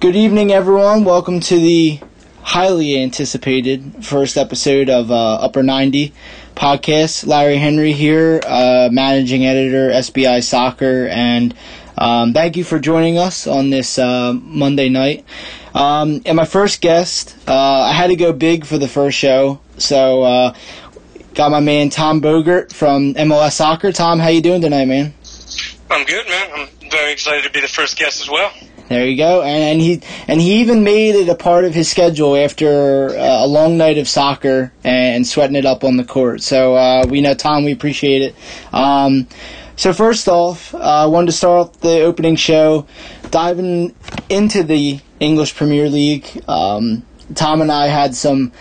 Good evening, everyone. Welcome to the highly anticipated first episode of uh, Upper 90 podcast. Larry Henry here, uh, managing editor, SBI Soccer, and um, thank you for joining us on this uh, Monday night. Um, and my first guest, uh, I had to go big for the first show, so uh, got my man Tom Bogert from MLS Soccer. Tom, how you doing tonight, man? I'm good, man. I'm very excited to be the first guest as well. There you go, and, and he and he even made it a part of his schedule after uh, a long night of soccer and sweating it up on the court. So uh, we know Tom, we appreciate it. Um, so first off, uh, I wanted to start off the opening show diving into the English Premier League. Um, Tom and I had some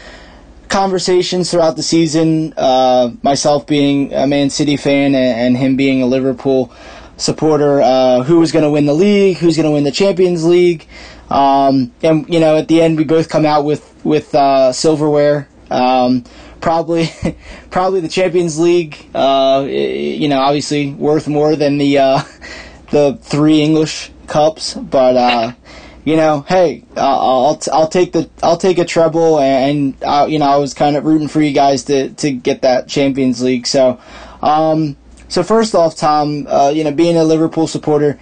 conversations throughout the season. Uh, myself being a Man City fan and, and him being a Liverpool supporter uh, who was going to win the league, who's going to win the Champions League, um, and you know at the end we both come out with with uh, silverware. Um, probably, probably the Champions League. Uh, you know, obviously worth more than the uh, the three English cups, but uh, you know, hey, I'll I'll take the I'll take a treble, and uh, you know I was kind of rooting for you guys to to get that Champions League. So. Um, so first off, Tom, uh, you know, being a Liverpool supporter,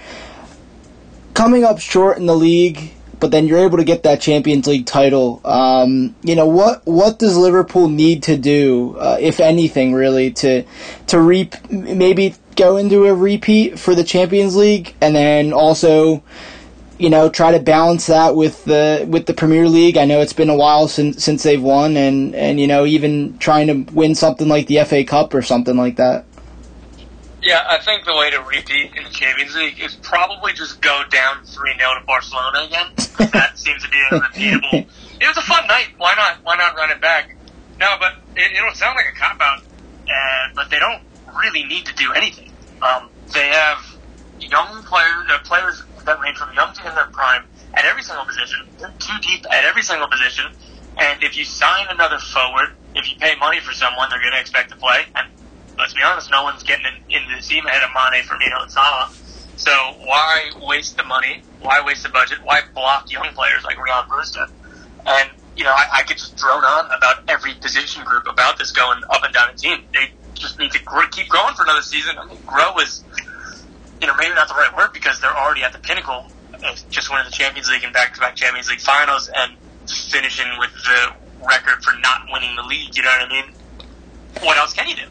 coming up short in the league, but then you're able to get that Champions League title. Um, you know, what what does Liverpool need to do, uh, if anything, really, to to reap maybe go into a repeat for the Champions League, and then also. You know, try to balance that with the with the Premier League. I know it's been a while since since they've won, and and you know even trying to win something like the FA Cup or something like that. Yeah, I think the way to repeat in the Champions League is probably just go down 3 0 to Barcelona again. that seems to be a repeatable. It was a fun night. Why not? Why not run it back? No, but it, it'll sound like a cop out, uh, but they don't really need to do anything. Um, they have young players, uh, players that range from young to in their prime at every single position. They're too deep at every single position. And if you sign another forward, if you pay money for someone, they're going to expect to play. And let's be honest, no one's getting in, into the team ahead of Mane, Firmino, and Salah. So why waste the money? Why waste the budget? Why block young players like Ryan Brewster? And you know, I, I could just drone on about every position group about this going up and down the team. They just need to keep growing for another season. I mean, grow is, you know, maybe not the right word because they're already at the pinnacle of just winning the Champions League and back-to-back Champions League finals and finishing with the record for not winning the league. You know what I mean? What else can you do?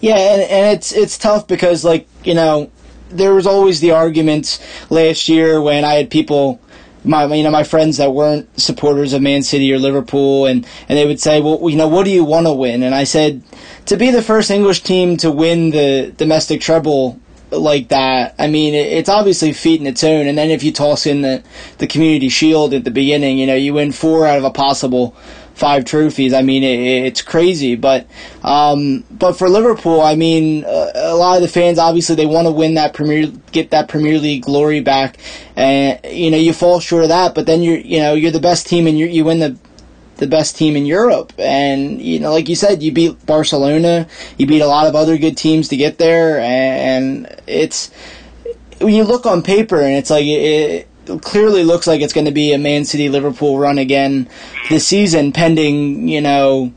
Yeah, and, and it's it's tough because like you know there was always the arguments last year when I had people my you know my friends that weren't supporters of Man City or Liverpool and and they would say well you know what do you want to win? And I said to be the first English team to win the domestic treble like that I mean it's obviously feat in its own and then if you toss in the the community shield at the beginning you know you win four out of a possible five trophies. I mean, it, it's crazy. But um, but for Liverpool, I mean, uh, a lot of the fans obviously they want to win that Premier, get that Premier League glory back, and you know you fall short of that. But then you're you know you're the best team and you you win the the best team in Europe. And, you know, like you said, you beat Barcelona, you beat a lot of other good teams to get there, and it's, when you look on paper and it's like, it, clearly looks like it's going to be a Man City Liverpool run again this season, pending you know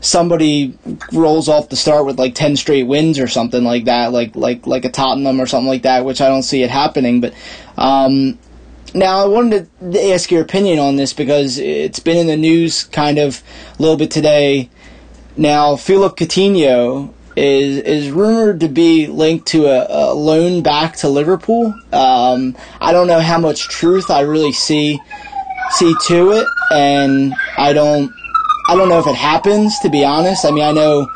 somebody rolls off the start with like ten straight wins or something like that, like like like a Tottenham or something like that, which I don't see it happening. But um, now I wanted to ask your opinion on this because it's been in the news kind of a little bit today. Now Philip Coutinho is is rumored to be linked to a, a loan back to Liverpool. Um, I don't know how much truth I really see see to it, and I don't I don't know if it happens. To be honest, I mean I know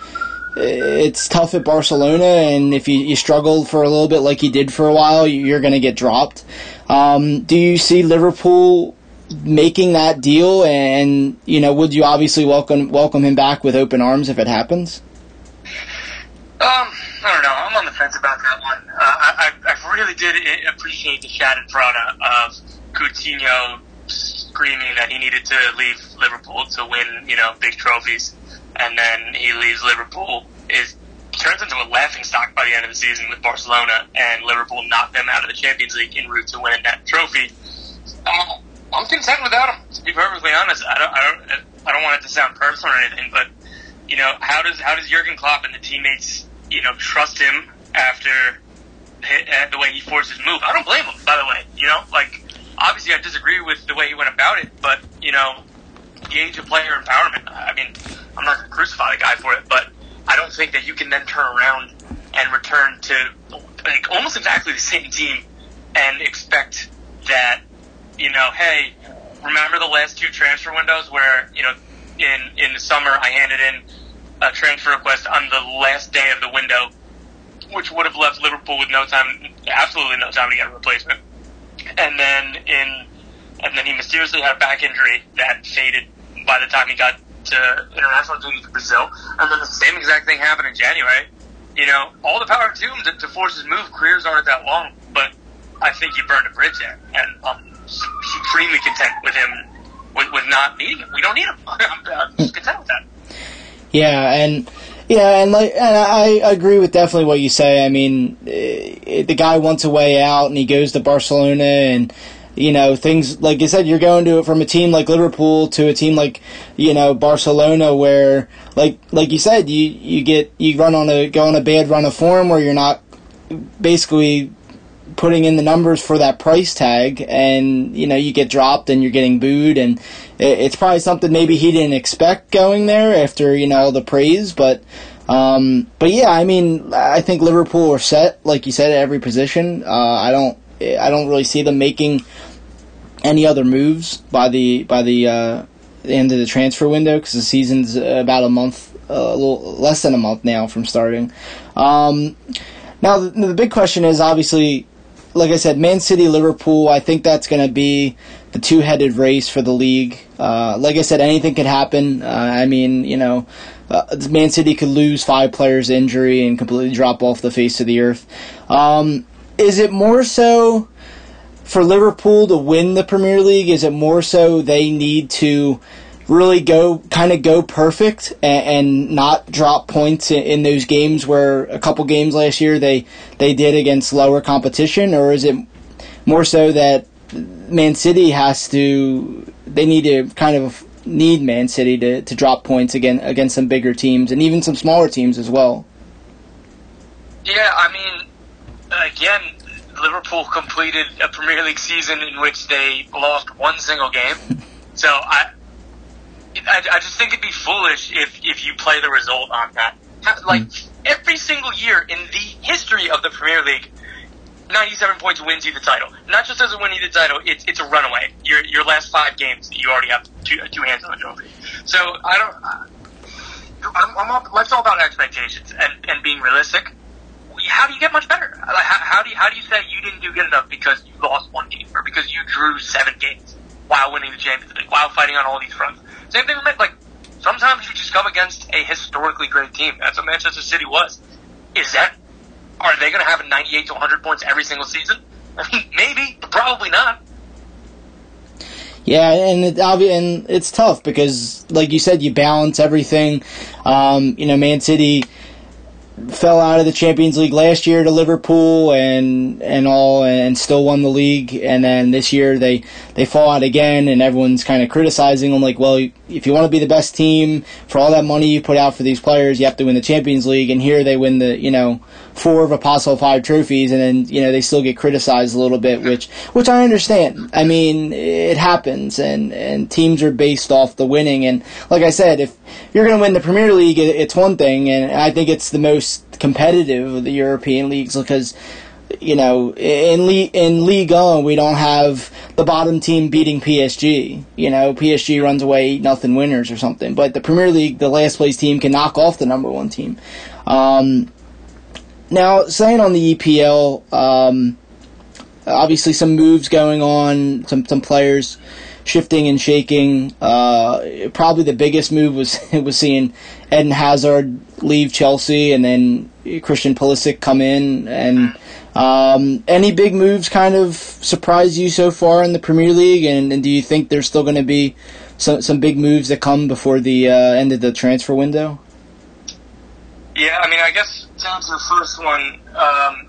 it's tough at Barcelona, and if you, you struggle for a little bit like you did for a while, you're going to get dropped. Um, do you see Liverpool making that deal, and you know would you obviously welcome welcome him back with open arms if it happens? Um, I don't know. I'm on the fence about that one. Uh, I, I really did appreciate the Schadenfreude of Coutinho screaming that he needed to leave Liverpool to win, you know, big trophies, and then he leaves Liverpool. Is turns into a laughing stock by the end of the season with Barcelona, and Liverpool knocked them out of the Champions League en route to winning that trophy. Uh, I'm content without him. To be perfectly honest, I don't, I don't, I don't want it to sound personal or anything, but you know, how does how does Jurgen Klopp and the teammates, you know, trust him after uh, the way he forced his move? I don't blame him, by the way. You know, like obviously I disagree with the way he went about it, but you know, gauge of player empowerment. I mean, I'm not going to crucify the guy for it, but I don't think that you can then turn around and return to like almost exactly the same team and expect that you know, hey, remember the last two transfer windows where you know in in the summer I handed in a transfer request on the last day of the window, which would have left Liverpool with no time, absolutely no time to get a replacement. And then in and then he mysteriously had a back injury that faded by the time he got to international duty to Brazil. And then the same exact thing happened in January. You know, all the power to him to, to force his move. Careers aren't that long, but I think he burned a bridge there, and I'm supremely content with him with, with not needing him. We don't need him. I'm, I'm just content with that. Yeah, and yeah, and like, and I agree with definitely what you say. I mean, eh, the guy wants a way out, and he goes to Barcelona, and you know things like you said, you're going to it from a team like Liverpool to a team like you know Barcelona, where like like you said, you you get you run on a go on a bad run of form where you're not basically putting in the numbers for that price tag, and you know you get dropped and you're getting booed, and it's probably something maybe he didn't expect going there after you know the praise, but. Um, but yeah, I mean, I think Liverpool are set, like you said, at every position. Uh, I don't, I don't really see them making any other moves by the by the, uh, the end of the transfer window because the season's about a month, uh, a little less than a month now from starting. Um, now the, the big question is obviously like I said, Man City, Liverpool. I think that's going to be the two-headed race for the league. Uh, like I said, anything could happen. Uh, I mean, you know, uh, Man City could lose five players injury and completely drop off the face of the earth. Um, is it more so for Liverpool to win the Premier League? Is it more so they need to really go kind of go perfect and, and, not drop points in, in, those games where a couple games last year they they did against lower competition, or is it more so that Man City has to they need to kind of need Man City to, to drop points again against some bigger teams and even some smaller teams as well. Yeah, I mean, again, Liverpool completed a Premier League season in which they lost one single game. So I I, I just think it'd be foolish if if you play the result on that. Like mm. every single year in the history of the Premier League, 97 points wins you the title. Not just does it win you the title, it's it's a runaway. Your your last five games, you already have two, two hands on the trophy. So I don't. I'm, I'm all, life's all about expectations and, and being realistic. How do you get much better? How, how do you, how do you say you didn't do good enough because you lost one game or because you drew seven games while winning the Champions League, while fighting on all these fronts? Same thing with like sometimes you just come against a historically great team. That's what Manchester City was. Is that are they going to have a 98 to 100 points every single season? Maybe, but probably not. Yeah, and it, and it's tough because, like you said, you balance everything. Um, you know, Man City fell out of the Champions League last year to Liverpool and and all and still won the league and then this year they they fall out again and everyone's kind of criticizing them like well if you want to be the best team for all that money you put out for these players you have to win the Champions League and here they win the you know four of a possible five trophies, and then you know they still get criticized a little bit, which which I understand. I mean, it happens, and and teams are based off the winning. And like I said, if you're going to win the Premier League, it's one thing, and I think it's the most competitive of the European leagues because you know, in Le- in Ligue 1, we don't have the bottom team beating PSG. You know, PSG runs away nothing winners or something. But the Premier League, the last place team can knock off the number one team. Um, now, saying on the EPL, um, obviously some moves going on, some some players shifting and shaking. Uh, probably the biggest move was was seeing Eden Hazard leave Chelsea and then Christian Pulisic come in. And um, any big moves kind of surprise you so far in the Premier League? And, and do you think there's still going to be some some big moves that come before the uh, end of the transfer window? Yeah, I mean, I guess answer the first one, um,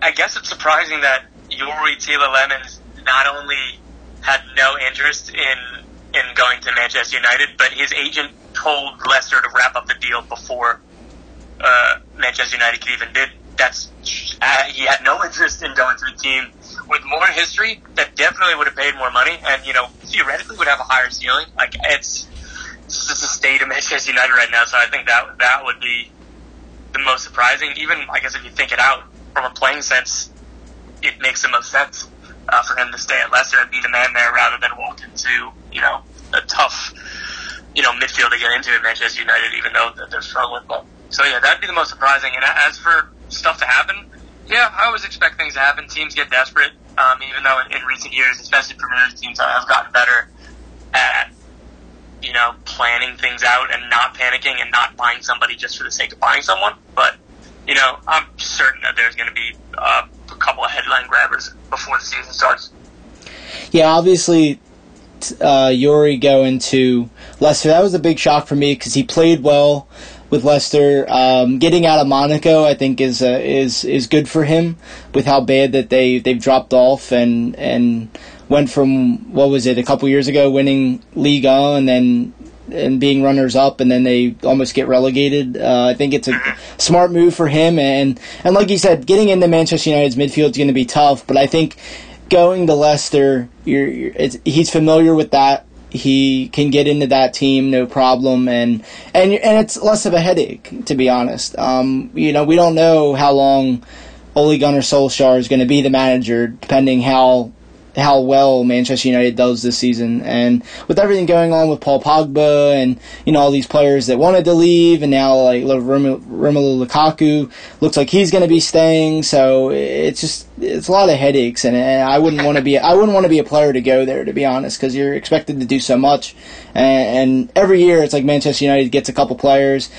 I guess it's surprising that Youri Tielemans not only had no interest in in going to Manchester United, but his agent told Leicester to wrap up the deal before uh, Manchester United could even bid. That's uh, he had no interest in going to the team with more history that definitely would have paid more money and you know theoretically would have a higher ceiling. Like it's, it's just the state of Manchester United right now, so I think that that would be the most surprising. Even I guess if you think it out from a playing sense, it makes the most sense uh, for him to stay at Leicester and be the man there rather than walk into you know a tough you know midfield to get into at Manchester United, even though they're struggling. But so yeah, that'd be the most surprising. And as for stuff to happen, yeah, I always expect things to happen. Teams get desperate, um, even though in, in recent years, especially Premier League teams, have gotten better at you know planning things out and not panicking and not buying somebody just for the sake of buying someone. But you know, I'm certain that there's going to be uh, a couple of headline grabbers before the season starts. Yeah, obviously, uh, Yuri going to Leicester. That was a big shock for me because he played well with Leicester. Um, getting out of Monaco, I think, is uh, is is good for him with how bad that they they've dropped off and and went from what was it a couple years ago winning Ligue 1 and then and being runners up and then they almost get relegated. Uh, I think it's a smart move for him and and like you said, getting into Manchester United's midfield is going to be tough, but I think going to Leicester, you're, you're he's familiar with that he can get into that team no problem and and and it's less of a headache to be honest. Um, you know we don't know how long Ole Gunnar Solskjaer is going to be the manager depending how how well Manchester United does this season. And with everything going on with Paul Pogba and you know all these players that wanted to leave, and now like Romelu Lukaku looks like he's going to be staying. So it's just it's a lot of headaches, and, I wouldn't want to be I wouldn't want to be a player to go there to be honest, because you're expected to do so much, and, and every year it's like Manchester United gets a couple players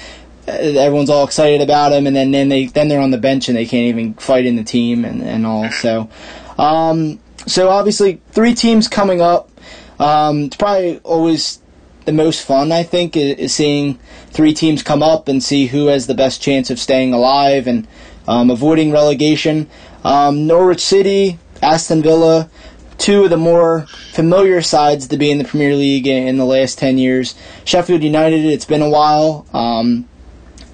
uh, everyone's all excited about them, and then, then they then they're on the bench and they can't even fight in the team and, and all. So, um, so obviously, three teams coming up. Um, it's probably always the most fun, I think, is, seeing three teams come up and see who has the best chance of staying alive and um, avoiding relegation. Um, Norwich City, Aston Villa, two of the more familiar sides to be in the Premier League in the last 10 years. Sheffield United, it's been a while. Um,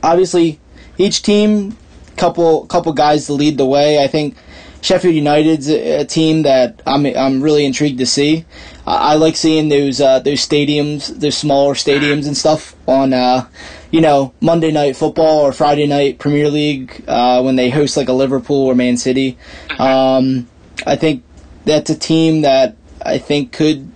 obviously, each team, couple couple guys to lead the way. I think Sheffield United's a, team that I'm I'm really intrigued to see. I like seeing those uh, those stadiums, those smaller stadiums and stuff on uh, you know Monday night football or Friday night Premier League uh, when they host like a Liverpool or Man City. Um, I think that's a team that I think could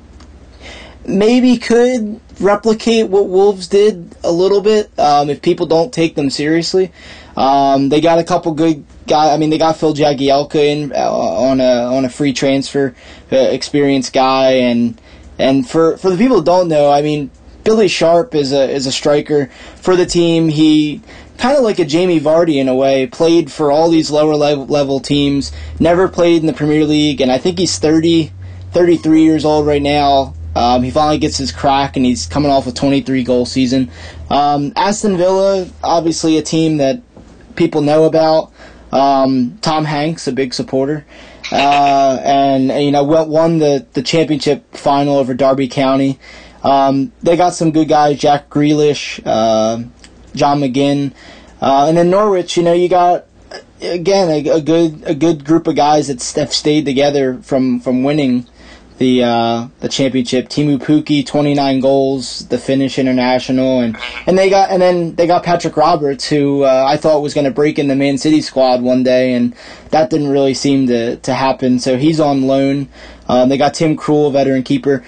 maybe could replicate what Wolves did a little bit um, if people don't take them seriously. Um, they got a couple good I mean, they got Phil Jagielka in uh, on a on a free transfer, uh, experienced guy, and and for for the people who don't know, I mean, Billy Sharp is a is a striker for the team. He kind of like a Jamie Vardy in a way, played for all these lower level, level teams, never played in the Premier League, and I think he's 30, 33 years old right now. Um, he finally gets his crack, and he's coming off a 23 goal season. Um, Aston Villa, obviously a team that people know about. Um, Tom Hanks, a big supporter, uh, and you know won the the championship final over Derby County. Um, they got some good guys, Jack Grealish, uh, John McGinn, uh, and then Norwich. You know, you got again a, a, good a good group of guys that have stayed together from from winning the uh, the championship. Teemu Pukki, 29 goals, the Finnish international, and and they got and then they got Patrick Roberts, who uh, I thought was going to break in the Man City squad one day, and that didn't really seem to to happen. So he's on loan. Um, they got Tim Krul, veteran keeper.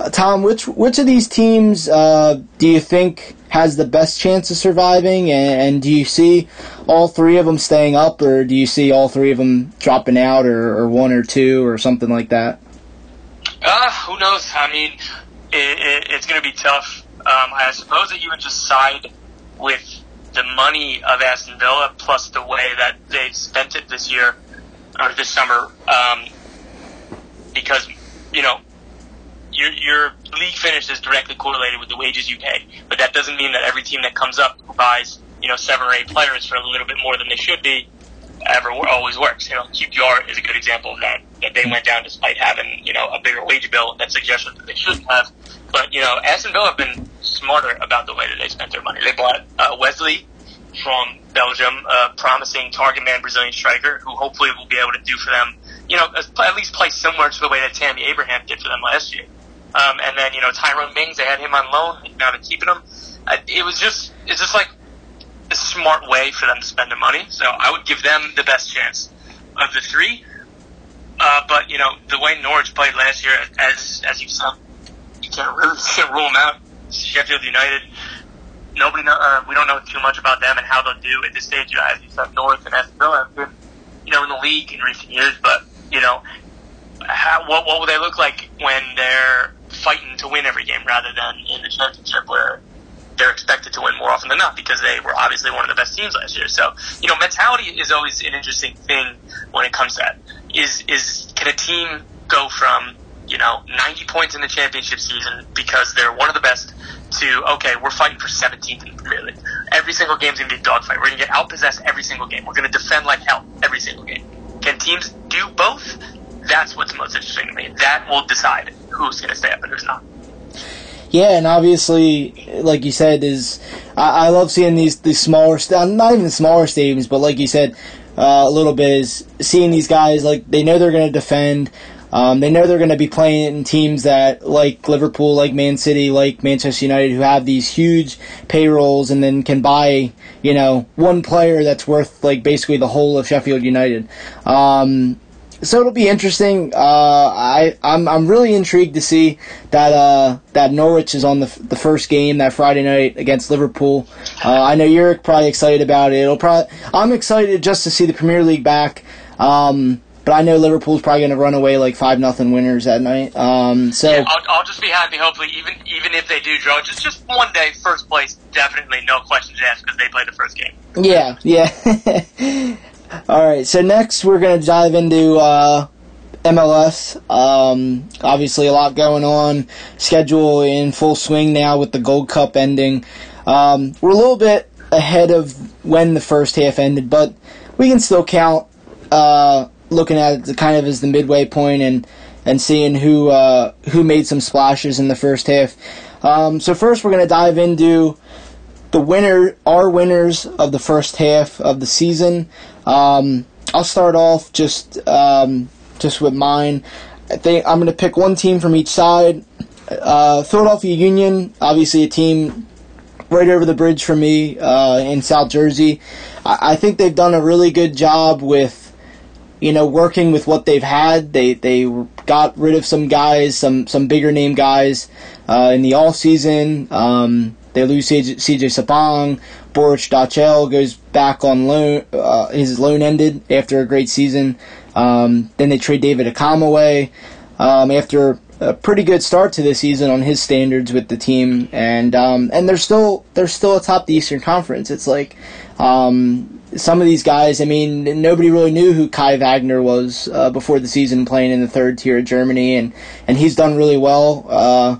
Uh, Tom, which which of these teams uh, do you think has the best chance of surviving, and, and, do you see all three of them staying up, or do you see all three of them dropping out, or, or one or two, or something like that? Uh, who knows? I mean, it, it, it's going to be tough. Um, I suppose that you would just side with the money of Aston Villa plus the way that they've spent it this year or this summer, um, because you know your your league finish is directly correlated with the wages you pay. But that doesn't mean that every team that comes up who buys you know seven or eight players for a little bit more than they should be ever always works. You know, QPR is a good example of that. That they went down despite having you know a bigger wage bill that suggested that they shouldn't have. But you know, Aston Villa have been smarter about the way that they spent their money. They bought uh, Wesley from Belgium, a promising target man Brazilian striker who hopefully will be able to do for them. You know, at least play similar to the way that Tammy Abraham did for them last year. Um, and then you know Tyrone Mings, they had him on loan. Now they're keeping him. It was just it's just like a smart way for them to spend their money. So I would give them the best chance of the three. Uh, but you know the way Norwich played last year, as as you said, you can't really can't rule them out. Sheffield United, nobody know. Uh, we don't know too much about them and how they'll do at this stage. You as you said, North and Aston Villa have been, you know, in the league in recent years. But you know, how, what what will they look like when they're fighting to win every game rather than in the championship where they're expected to win more often than not because they were obviously one of the best teams last year. So, you know, mentality is always an interesting thing when it comes to that. Is, is, can a team go from, you know, 90 points in the championship season because they're one of the best to, okay, we're fighting for 17th in the Premier League. Every single game's to be a dogfight. We're to get outpossessed every single game. We're to defend like hell every single game. Can teams do both? That's what's most interesting to me. That will decide who's to stay up and who's not. Yeah, and obviously, like you said, is I, I love seeing these these smaller, not even smaller stadiums, but like you said, uh, a little bit is seeing these guys like they know they're going to defend. Um, they know they're going to be playing in teams that like Liverpool, like Man City, like Manchester United, who have these huge payrolls and then can buy, you know, one player that's worth like basically the whole of Sheffield United. Um, so it'll be interesting. Uh, I I'm I'm really intrigued to see that uh, that Norwich is on the the first game that Friday night against Liverpool. Uh, I know you're probably excited about it. It'll probably I'm excited just to see the Premier League back. Um, but I know Liverpool's probably going to run away like five nothing winners that night. Um, so yeah, I'll, I'll just be happy. Hopefully, even even if they do draw, just just one day, first place, definitely no questions asked because they play the first game. Yeah, yeah. All right, so next we're going to dive into uh, MLS. Um, obviously, a lot going on. Schedule in full swing now with the Gold Cup ending. Um, we're a little bit ahead of when the first half ended, but we can still count. Uh, looking at it kind of as the midway point and and seeing who uh, who made some splashes in the first half. Um, so first, we're going to dive into the winner, our winners of the first half of the season. Um, I'll start off just um, just with mine. I think I'm going to pick one team from each side. Uh, Philadelphia Union, obviously a team right over the bridge for me uh, in South Jersey. I-, I think they've done a really good job with you know, working with what they've had. They they got rid of some guys, some some bigger name guys uh, in the off season. Um, they lose CJ, Sapong. Borek Dockal goes back on loan. Uh, his loan ended after a great season. Um, then they trade David Accam away um, after a pretty good start to the season on his standards with the team, and um, and they're still they're still atop the Eastern Conference. It's like um, some of these guys. I mean, nobody really knew who Kai Wagner was uh, before the season, playing in the third tier of Germany, and and he's done really well. Uh,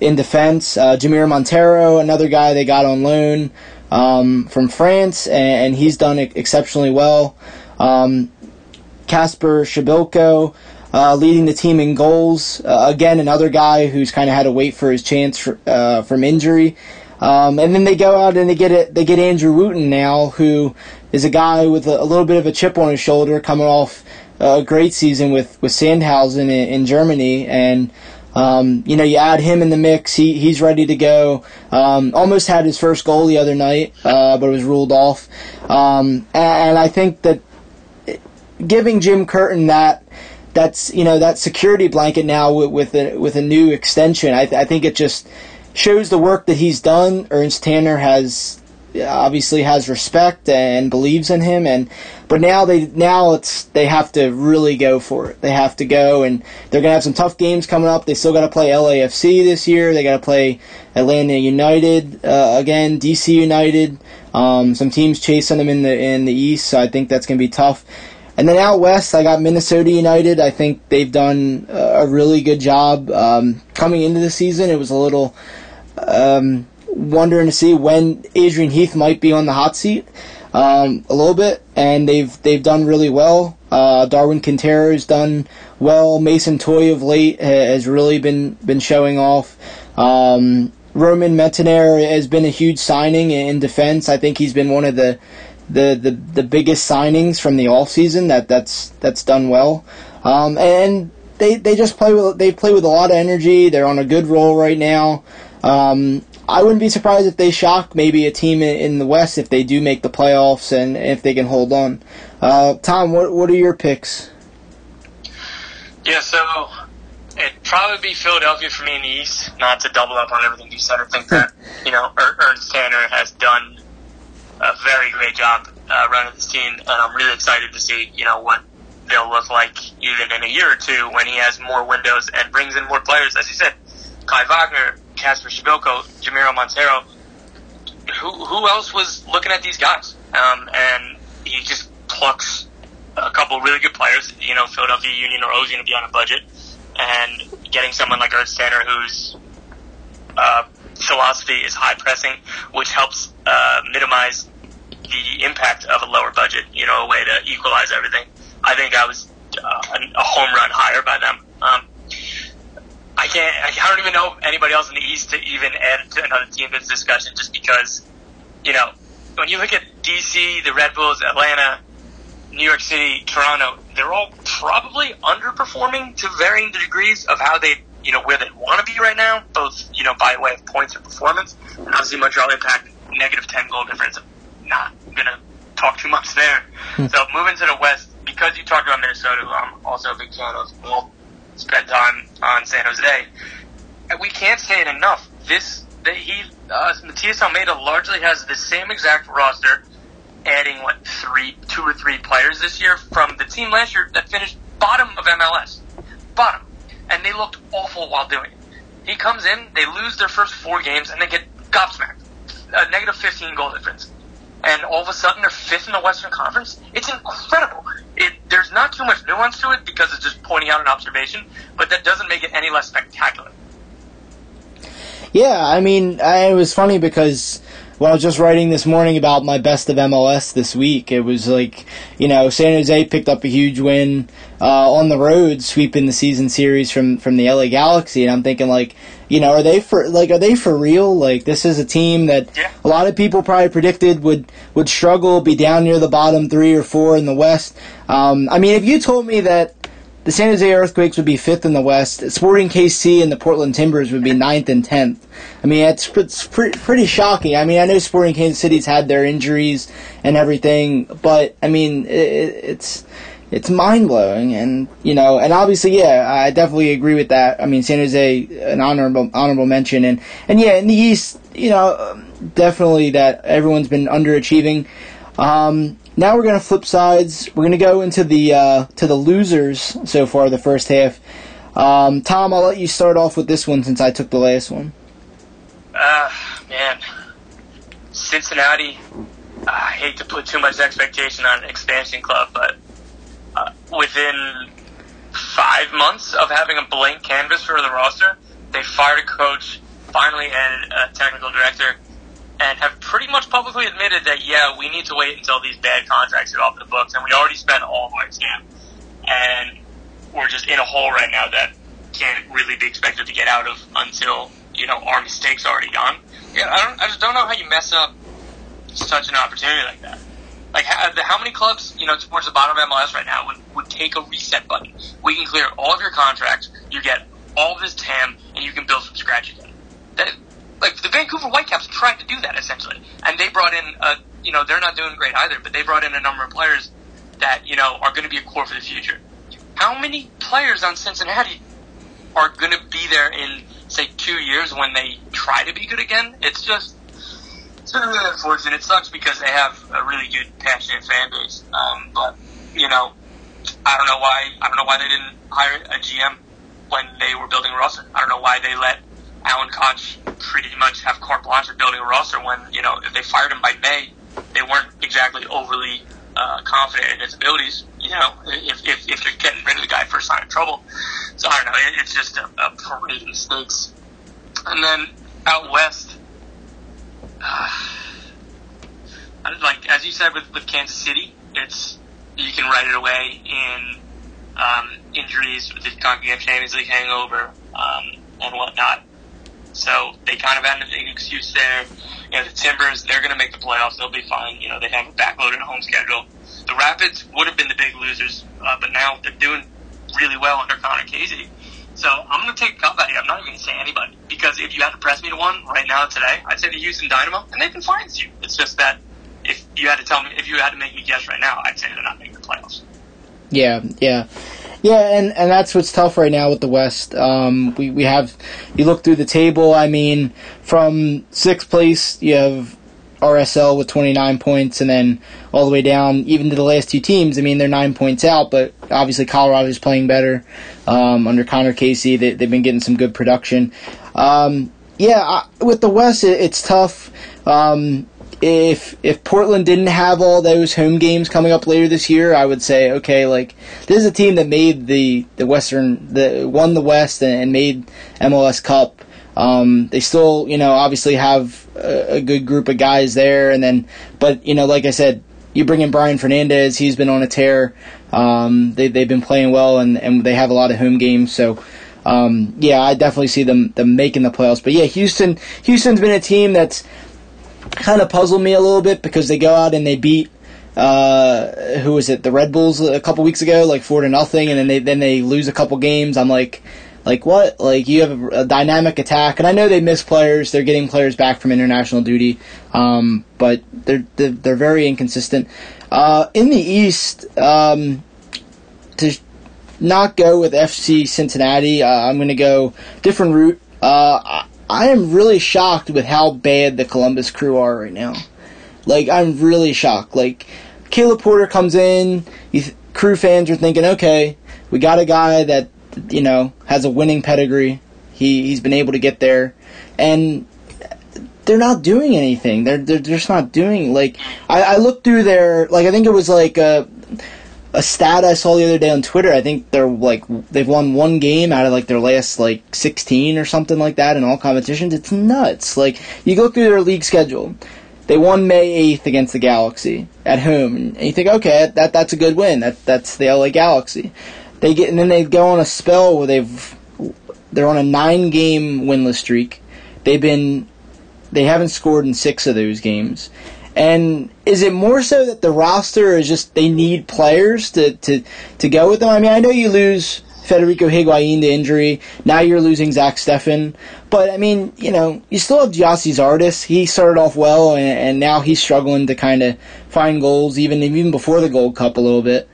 in defense. Uh, Jamiro Monteiro, another guy they got on loan um, from France, and, and, he's done exceptionally well. Um, Kacper Przybyłko, uh, leading the team in goals. Uh, again, another guy who's kind of had to wait for his chance for, uh, from injury. Um, and then they go out and they get it. They get Andrew Wooten now, who is a guy with a, a little bit of a chip on his shoulder, coming off a great season with with Sandhausen in, in Germany, and um, you know, you add him in the mix. He he's ready to go. Um, almost had his first goal the other night, uh, but it was ruled off. Um, and I think that giving Jim Curtin that that's you know that security blanket now with with a, with a new extension, I, I think it just shows the work that he's done. Ernst Tanner has obviously has respect and believes in him and but now they now it's they have to really go for it. They have to go and they're going to have some tough games coming up. They still got to play LAFC this year. They got to play Atlanta United uh, again, DC United. Um, some teams chasing them in the in the East, so I think that's going to be tough. And then out west, I got Minnesota United. I think they've done a really good job um, coming into the season. It was a little um, wondering to see when Adrian Heath might be on the hot seat. um, a little bit, and they've they've done really well. Uh, Darwin Quintero has done well. Mason Toye of late has really been been showing off. Um, Roman Metanire has been a huge signing in defense. I think he's been one of the the, the, the biggest signings from the offseason that that's that's done well. Um, and they, they just play with they play with a lot of energy. They're on a good roll right now. Um, I wouldn't be surprised if they shock maybe a team in the West if they do make the playoffs and if they can hold on. Uh, Tom, what what are your picks? Yeah, so it'd probably be Philadelphia for me in the East. Not to double up on everything you said, I think that you know er-, Ernst Tanner has done a very great job uh, running this team, and I'm really excited to see you know what they'll look like even in a year or two when he has more windows and brings in more players. As you said, Kai Wagner, Kacper Przybyłko, Jamiro Monteiro, Who who else was looking at these guys? Um, and he just plucks a couple really good players. You know, Philadelphia Union are always going to be on a budget, and getting someone like Ernst Tanner whose uh, philosophy is high pressing, which helps uh, minimize the impact of a lower budget. You know, a way to equalize everything. I think I was uh, a home run higher by them. Um, I can't. I don't even know anybody else in the East to even add to another team in this discussion, just because you know when you look at DC, the Red Bulls, Atlanta, New York City, Toronto, they're all probably underperforming to varying degrees of how they, you know, where they want to be right now, both, you know, by way of points and performance. And obviously Montreal Impact, negative 10 goal difference. I'm not going to talk too much there. Hmm. So moving to the West, because you talked about Minnesota, I'm also a big fan of, we'll spend time on San Jose. And we can't say it enough. This, he, uh, Matias Almeyda largely has the same exact roster adding what three, two or three players this year from the team last year that finished bottom of MLS, bottom, and they looked awful while doing it. He comes in, they lose their first four games, and they get gobsmacked, a negative 15 goal difference, and all of a sudden they're fifth in the Western Conference. It's incredible. It, there's not too much nuance to it because it's just pointing out an observation, but that doesn't make it any less spectacular. Yeah, I mean, I, it was funny because when I was just writing this morning about my best of MLS this week, it was like, you know, San Jose picked up a huge win uh, on the road, sweeping the season series from from the LA Galaxy, and I'm thinking like, you know, are they for like are they for real? Like this is a team that yeah. a lot of people probably predicted would would struggle, be down near the bottom three or four in the West. Um, I mean, if you told me that the San Jose Earthquakes would be fifth in the West. Sporting KC and the Portland Timbers would be ninth and tenth. I mean, it's, it's pretty, pretty shocking. I mean, I know Sporting Kansas City's had their injuries and everything, but I mean, it, it's it's mind blowing, and you know, and obviously, yeah, I definitely agree with that. I mean, San Jose, an honorable honorable mention, and and yeah, in the East, you know, definitely that everyone's been underachieving. Um, now we're gonna flip sides. We're gonna go into the uh, to the losers so far the first half. Um, Tom, I'll let you start off with this one since I took the last one. Uh, man, Cincinnati. I hate to put too much expectation on an expansion club, but uh, within five months of having a blank canvas for the roster, they fired a coach, finally added a technical director, and have pretty much publicly admitted that yeah, we need to wait until these bad contracts get off the books, and we already spent all of our time, and we're just in a hole right now that can't really be expected to get out of until you know our mistakes already gone. Yeah, I don't, I just don't know how you mess up such an opportunity like that. Like how, how many clubs, you know, towards the bottom of MLS right now would, would take a reset button? We can clear all of your contracts, you get all of this TAM, and you can build from scratch again. That like the Vancouver Whitecaps tried to do that essentially, and they brought in a you know they're not doing great either, but they brought in a number of players that you know are going to be a core for the future. How many players on Cincinnati are going to be there in say two years when they try to be good again? It's just it's been really unfortunate. It sucks because they have a really good, passionate fan base. Um, but you know, I don't know why I don't know why they didn't hire a GM when they were building a roster. I don't know why they let Alan Koch pretty much have carte blanche for building a roster when, you know, if they fired him by May, they weren't exactly overly uh, confident in his abilities, you know, if, if, if you're getting rid of the guy for a sign of trouble. So I don't know, it, it's just a, a parade of mistakes. And then out west, uh, like as you said with, with Kansas City, it's you can write it away in um, injuries with the Champions League hangover um, and whatnot. So they kind of had an excuse there. You know, the Timbers, they're going to make the playoffs. They'll be fine. You know, they have a backloaded home schedule. The Rapids would have been the big losers, uh, but now they're doing really well under Conor Casey. So I'm going to take a cup out here. I'm not even going to say anybody because if you had to press me to one right now today, I'd say the Houston Dynamo, and they can find you. It's just that if you had to tell me, if you had to make me guess right now, I'd say they're not making the playoffs. Yeah, yeah. Yeah, and, and that's what's tough right now with the West. Um, we, we have, you look through the table, I mean, from sixth place, you have RSL with 29 points, and then all the way down, even to the last two teams, I mean, they're nine points out, but obviously Colorado is playing better um, under Conor Casey. They, they've been getting some good production. Um, yeah, I, with the West, it, it's tough. Um, if if Portland didn't have all those home games coming up later this year, I would say okay, like this is a team that made the the Western the won the West and, made MLS Cup. Um, they still, you know, obviously have a, a, good group of guys there, and then, but you know, like I said, you bring in Brian Fernandez. He's been on a tear. Um, they they've been playing well, and, and they have a lot of home games. So, um, yeah, I definitely see them them making the playoffs. But yeah, Houston Houston's been a team that's kind of puzzled me a little bit because they go out and they beat uh, who was it? The Red Bulls a couple weeks ago, like four to nothing, and then they then they lose a couple games. I'm like, like what? Like you have a, a dynamic attack, and I know they miss players. They're getting players back from international duty, um, but they're, they're, they're very inconsistent. Uh, in the East, um, to not go with FC Cincinnati, uh, I'm going to go different route. Uh, I am really shocked with how bad the Columbus Crew are right now. Like, I'm really shocked. Like, Caleb Porter comes in, th- crew fans are thinking, okay, we got a guy that, you know, has a winning pedigree. He, he's been able to get there. And they're not doing anything. They're, they're, just not doing, like, I, I looked through their, like, I think it was like, uh, a stat I saw the other day on Twitter. I think they're like they've won one game out of like their last like 16 or something like that in all competitions. It's nuts. Like you go through their league schedule. They won May 8th against the Galaxy at home, and you think, okay, that that's a good win. That that's the LA Galaxy. They get and then they go on a spell where they've they're on a nine game winless streak. They've been they haven't scored in six of those games. And is it more so that the roster is just they need players to, to, to go with them? I mean, I know you lose Federico Higuain to injury. Now you're losing Zach Steffen. But, I mean, you know, you still have Gyasi Zardes. He started off well, and, and now he's struggling to kind of find goals, even even before the Gold Cup a little bit.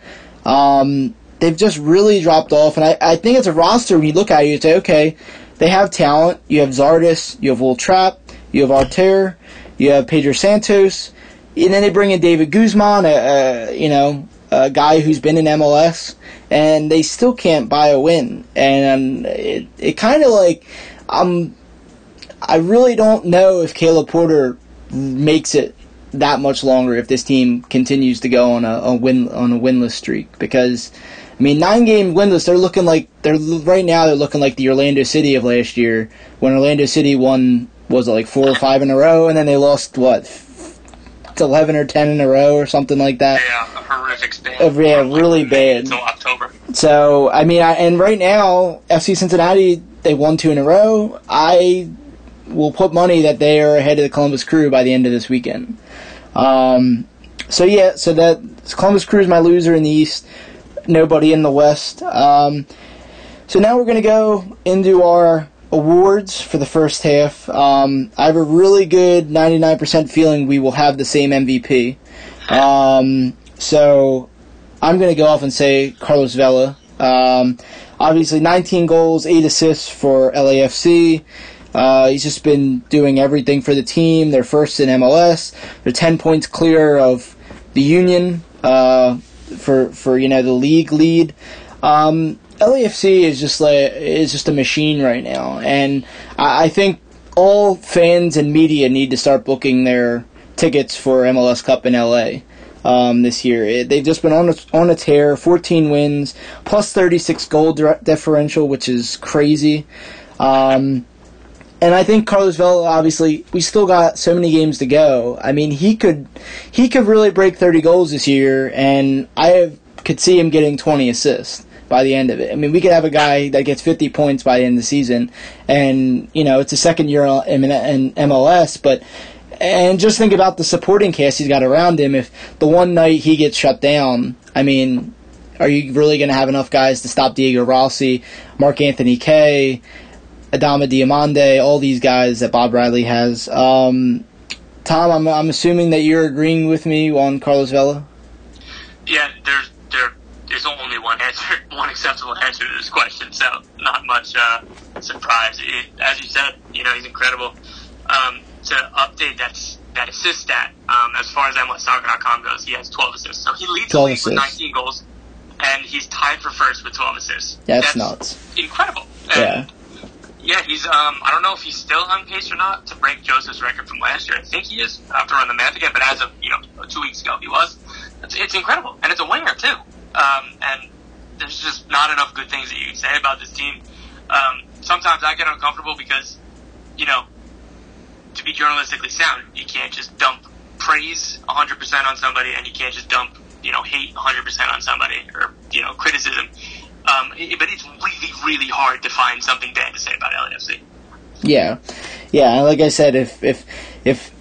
Um, they've just really dropped off, and I, I think it's a roster when you look at it, you say, okay, they have talent. You have Zardes, you have Will Trapp, you have Artur, you have Pedro Santos, and then they bring in David Guzman, a, a you know a guy who's been in MLS, and they still can't buy a win. And it it kind of like um, I really don't know if Caleb Porter makes it that much longer if this team continues to go on a, a win on a winless streak because. I mean, nine game winless. They're looking like they're right now. They're looking like the Orlando City of last year when Orlando City won was it like four or five in a row, and then they lost what eleven or ten in a row or something like that. Yeah, a horrific span. Uh, yeah, really bad. Until October. So I mean, I, and right now FC Cincinnati they won two in a row. I will put money that they are ahead of the Columbus Crew by the end of this weekend. Um, so yeah, so that Columbus Crew is my loser in the East. Nobody in the West. Um, so now we're gonna go into our awards for the first half. Um, I have a really good 99% feeling we will have the same MVP. Um, so I'm going to go off and say Carlos Vela. Um, obviously, 19 goals, 8 assists for LAFC. Uh, he's just been doing everything for the team. They're first in MLS. They're 10 points clear of the Union uh, for for you know the league lead. Um, LAFC is just like is just a machine right now, and I, think all fans and media need to start booking their tickets for MLS Cup in LA. Um, this year. It, they've just been on a, on a tear, 14 wins, plus 36 goal differential, which is crazy. Um, and I think Carlos Vela, obviously, we still got so many games to go. I mean, he could he could really break 30 goals this year, and I have, could see him getting 20 assists by the end of it. I mean, we could have a guy that gets 50 points by the end of the season, and you know, it's a second year in MLS, but and just think about the supporting cast he's got around him. If the one night he gets shut down, I mean, are you really going to have enough guys to stop Diego Rossi, Mark Anthony Kaye, Adama Diomande, all these guys that Bob Bradley has? Um, Tom, I'm, I'm assuming that you're agreeing with me on Carlos Vela. Yeah, there's there is only one answer, one acceptable answer to this question, so not much uh, surprise. It, as you said, you know he's incredible. Um, to update that that assist stat, um, as far as MLSsoccer.com goes, he has 12 assists. So he leads the league assists. with 19 goals, and he's tied for first with 12 assists. That's, That's nuts. Incredible. And yeah. Yeah, he's. Um, I don't know if he's still on pace or not to break Josef's record from last year. I think he is. I have to run the math again, but as of you know two weeks ago, he was. It's, it's incredible, and it's a winger too. Um, and there's just not enough good things that you can say about this team. Um, sometimes I get uncomfortable because, you know, to be journalistically sound, you can't just dump praise 100% on somebody, and you can't just dump, you know, hate 100% on somebody or you know criticism. Um, but it's really, really hard to find something bad to say about LAFC. Yeah, yeah. Like I said, if if if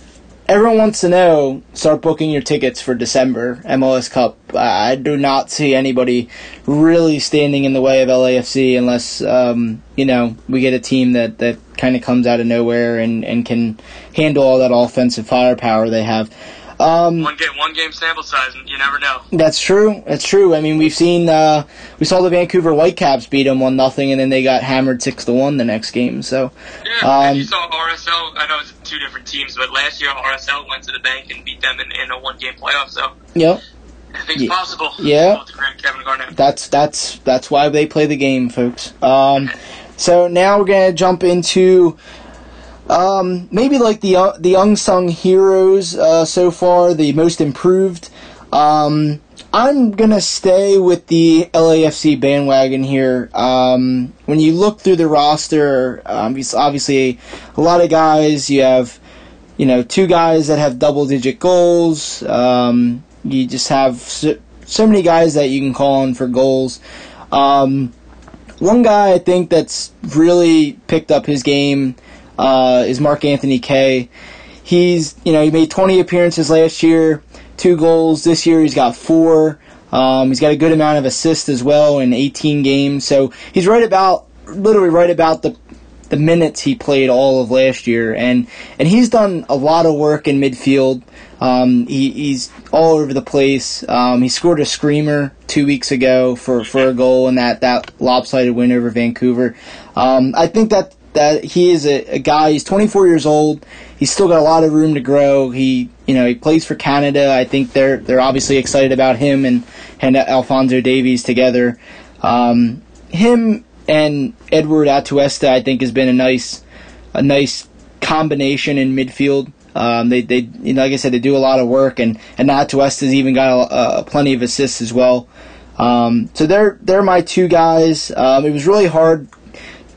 everyone wants to know, start booking your tickets for December MLS Cup. I do not see anybody really standing in the way of LAFC unless um, you know we get a team that that kind of comes out of nowhere and and can handle all that offensive firepower they have. Um, one game, one game sample size, and you never know. That's true. That's true. I mean, we've seen uh, we saw the Vancouver Whitecaps beat them one nothing, and then they got hammered six to one the next game. So yeah, um, you saw RSL. I know it's two different teams, but last year RSL went to the bank and beat them in, in a one game playoff. So yep. Anything's yeah. possible. Yeah, that's that's that's why they play the game, folks. Um, so now we're gonna jump into um, maybe like the uh, the unsung heroes uh, so far, the most improved. Um, I'm gonna stay with the LAFC bandwagon here. Um, when you look through the roster, um, obviously a lot of guys. You have, you know, two guys that have double digit goals. Um, you just have so, so, many guys that you can call on for goals. Um, one guy I think that's really picked up his game uh, is Mark-Anthony Kaye. He's you know he made 20 appearances last year, two goals this year. He's got four. Um, he's got a good amount of assists as well in 18 games. So he's right about literally right about the the minutes he played all of last year, and and he's done a lot of work in midfield. Um, he, he's all over the place. Um, he scored a screamer two weeks ago for, for a goal in that, that lopsided win over Vancouver. Um, I think that that he is a, a, guy. He's 24 years old. He's still got a lot of room to grow. He, you know, he plays for Canada. I think they're they're obviously excited about him and and Alphonso Davies together. Um, him and Eduard Atuesta, I think, has been a nice a nice combination in midfield. Um, they they you know, like I said, they do a lot of work, and and Atuesta's even got a, a, plenty of assists as well. Um, so they're they're my two guys. Um, it was really hard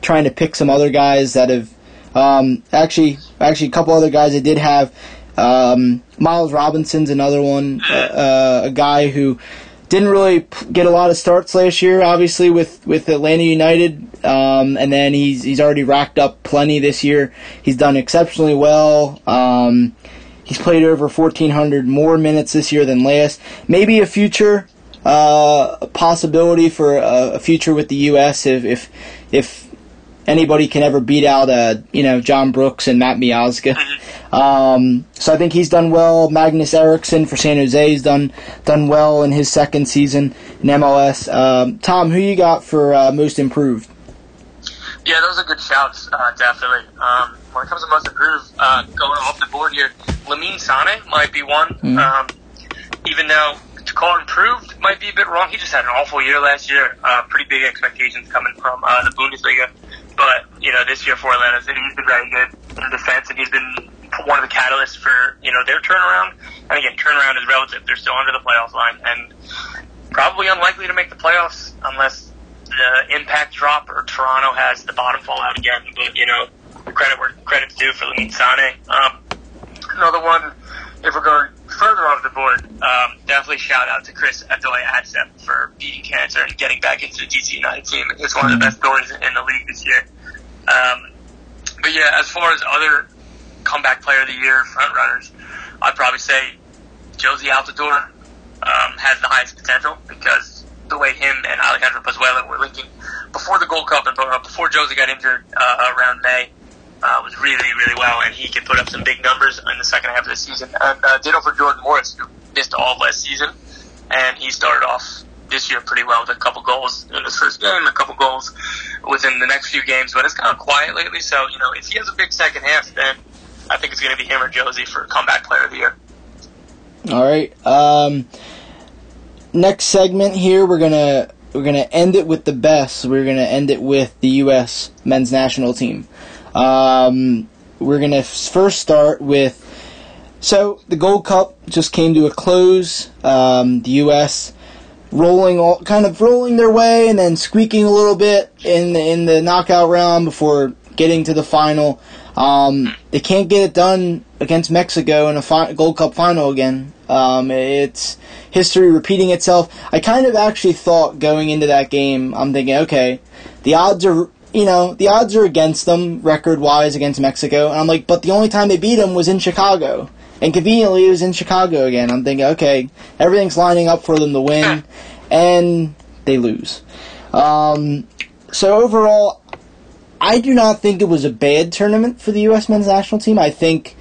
trying to pick some other guys that have um, actually actually a couple other guys I did have. Um, Miles Robinson's another one, uh, uh, a guy who didn't really get a lot of starts last year, obviously with, with Atlanta United, um, and then he's he's already racked up plenty this year. He's done exceptionally well. Um, he's played over 1,400 more minutes this year than last. Maybe a future uh, possibility for a, a, future with the U.S. if if if anybody can ever beat out, uh, you know, John Brooks and Matt Miazga. Mm-hmm. Um, so I think he's done well. Magnus Eriksson for San Jose has done done well in his second season in MLS. Um, Tom, who you got for uh, most improved? Yeah, those are good shouts, uh, definitely. Um, when it comes to most improved, uh, going off the board here, Lamine Sane might be one. Mm-hmm. Um, even though to call improved might be a bit wrong. He just had an awful year last year. Uh, pretty big expectations coming from uh, the Bundesliga. But, you know, this year for Atlanta City, he's been very good in defense, and he's been one of the catalysts for, you know, their turnaround. And again, turnaround is relative. They're still under the playoffs line, and probably unlikely to make the playoffs unless the impact drop or Toronto has the bottom fall out again. But, you know, credit where credit's due for Lamine Sane. Um, another one, if we're going further off the board, um, definitely shout out to Chris Odoi-Atsem for beating cancer and getting back into the DC United team. It's one of the best stories in the league this year. Um, but yeah, as far as other comeback player of the year front runners, I'd probably say Jozy Altidore um, has the highest potential because the way him and Alejandro Pozuelo were linking before the Gold Cup and before Jozy got injured uh, around May uh, was really, really well, and he can put up some big numbers in the second half of the season. And uh, ditto for Jordan Morris, who missed all last season, and he started off this year pretty well with a couple goals in his first game, a couple goals within the next few games. But it's kind of quiet lately, so you know if he has a big second half, then I think it's going to be him or Jozy for comeback player of the year. All right. Um, next segment here, we're gonna we're gonna end it with the best. We're gonna end it with the U.S. men's national team. Um, we're gonna first start with. So the Gold Cup just came to a close. Um, the U.S. rolling all kind of rolling their way and then squeaking a little bit in the, in the knockout round before getting to the final. Um, they can't get it done against Mexico in a fi- Gold Cup final again. Um, it's history repeating itself. I kind of actually thought going into that game, I'm thinking, okay, the odds are, you know, the odds are against them record wise against Mexico. And I'm like, but the only time they beat them was in Chicago. And conveniently, it was in Chicago again. I'm thinking, okay, everything's lining up for them to win, and they lose. Um, so overall, I do not think it was a bad tournament for the U.S. men's national team. I think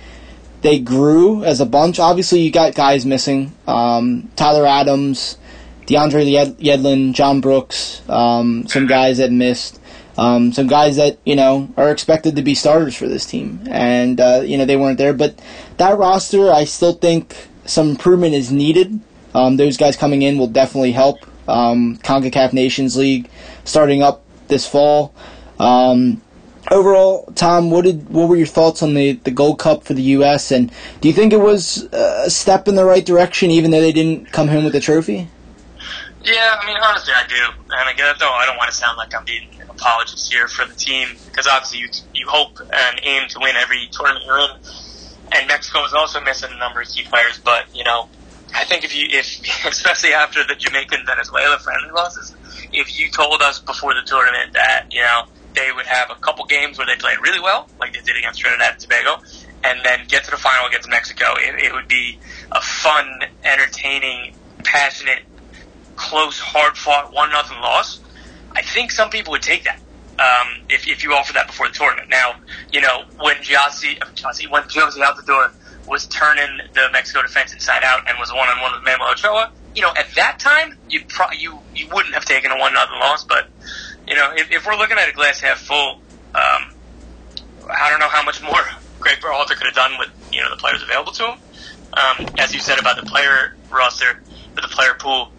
they grew as a bunch. Obviously, you got guys missing. Um, Tyler Adams, DeAndre Yedlin, John Brooks, um, some guys that missed. Um, some guys that you know are expected to be starters for this team, and uh, you know they weren't there. But that roster, I still think some improvement is needed. Um, those guys coming in will definitely help. Um, Concacaf Nations League starting up this fall. Um, overall, Tom, what did what were your thoughts on the, the Gold Cup for the U.S. and do you think it was a step in the right direction, even though they didn't come home with the trophy? Yeah, I mean, honestly, I do, and again, though I don't want to sound like I'm being an apologist here for the team because obviously you you hope and aim to win every tournament you're in, and Mexico is also missing a number of key players, but you know. I think if you, if especially after the Jamaican Venezuela friendly losses, if you told us before the tournament that you know they would have a couple games where they played really well, like they did against Trinidad and Tobago, and then get to the final against Mexico. It, it would be a fun, entertaining, passionate, close, hard fought one nothing loss. I think some people would take that. Um, if, if you offer that before the tournament. Now, you know, when Jozy, Jozy when Jozy Altidore was turning the Mexico defense inside out and was one on one with Manuel Ochoa, you know, at that time, you pro- you you wouldn't have taken a one nothing loss, but you know, if, if we're looking at a glass half full, um, I don't know how much more Greg Berhalter could have done with you know the players available to him. Um, as you said about the player roster, the player pool,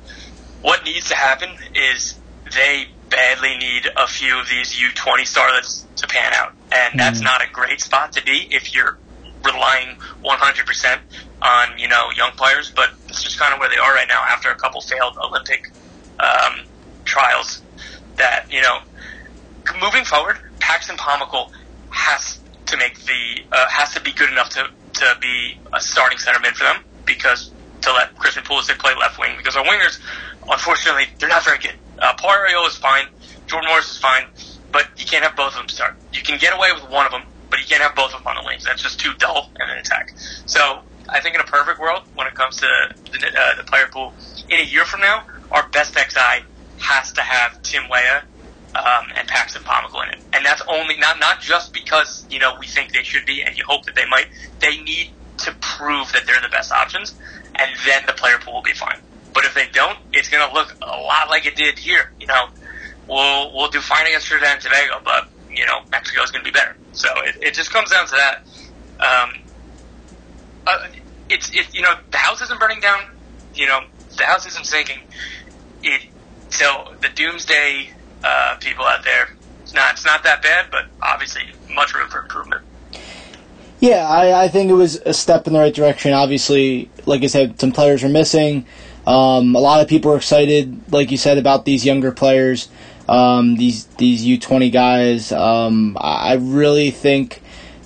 what needs to happen is they badly need a few of these U20 starlets to pan out, and that's mm-hmm. not a great spot to be if you're relying 100% on you know young players. But it's just kind of where they are right now after a couple failed Olympic um, trials that you know, moving forward, Paxton Pomykal has to make the uh, has to be good enough to to be a starting center mid for them because to let Christian Pulisic play left wing because our wingers, unfortunately, they're not very good. Uh, Poirier is fine, Jordan Morris is fine, but you can't have both of them start. You can get away with one of them, but you can't have both of them on the wings. That's just too dull in an attack. So I think in a perfect world, when it comes to the, uh, the player pool, in a year from now, our best XI has to have Tim Weah um, and Paxton Pomykal in it, and that's only not not just because you know we think they should be, and you hope that they might. They need to prove that they're the best options, and then the player pool will be fine. But if they don't, it's going to look a lot like it did here. You know, we'll we'll do fine against Trinidad and Tobago, but you know Mexico is going to be better. So it, it just comes down to that. Um, uh, it's it, you know the house isn't burning down. You know the house isn't sinking. It so the doomsday uh, people out there, it's not it's not that bad, but obviously much room for improvement. Yeah, I, I think it was a step in the right direction. Obviously, like I said, some players are missing. Um, a lot of people are excited, like you said, about these younger players. um, these these U twenty guys. Um, I really think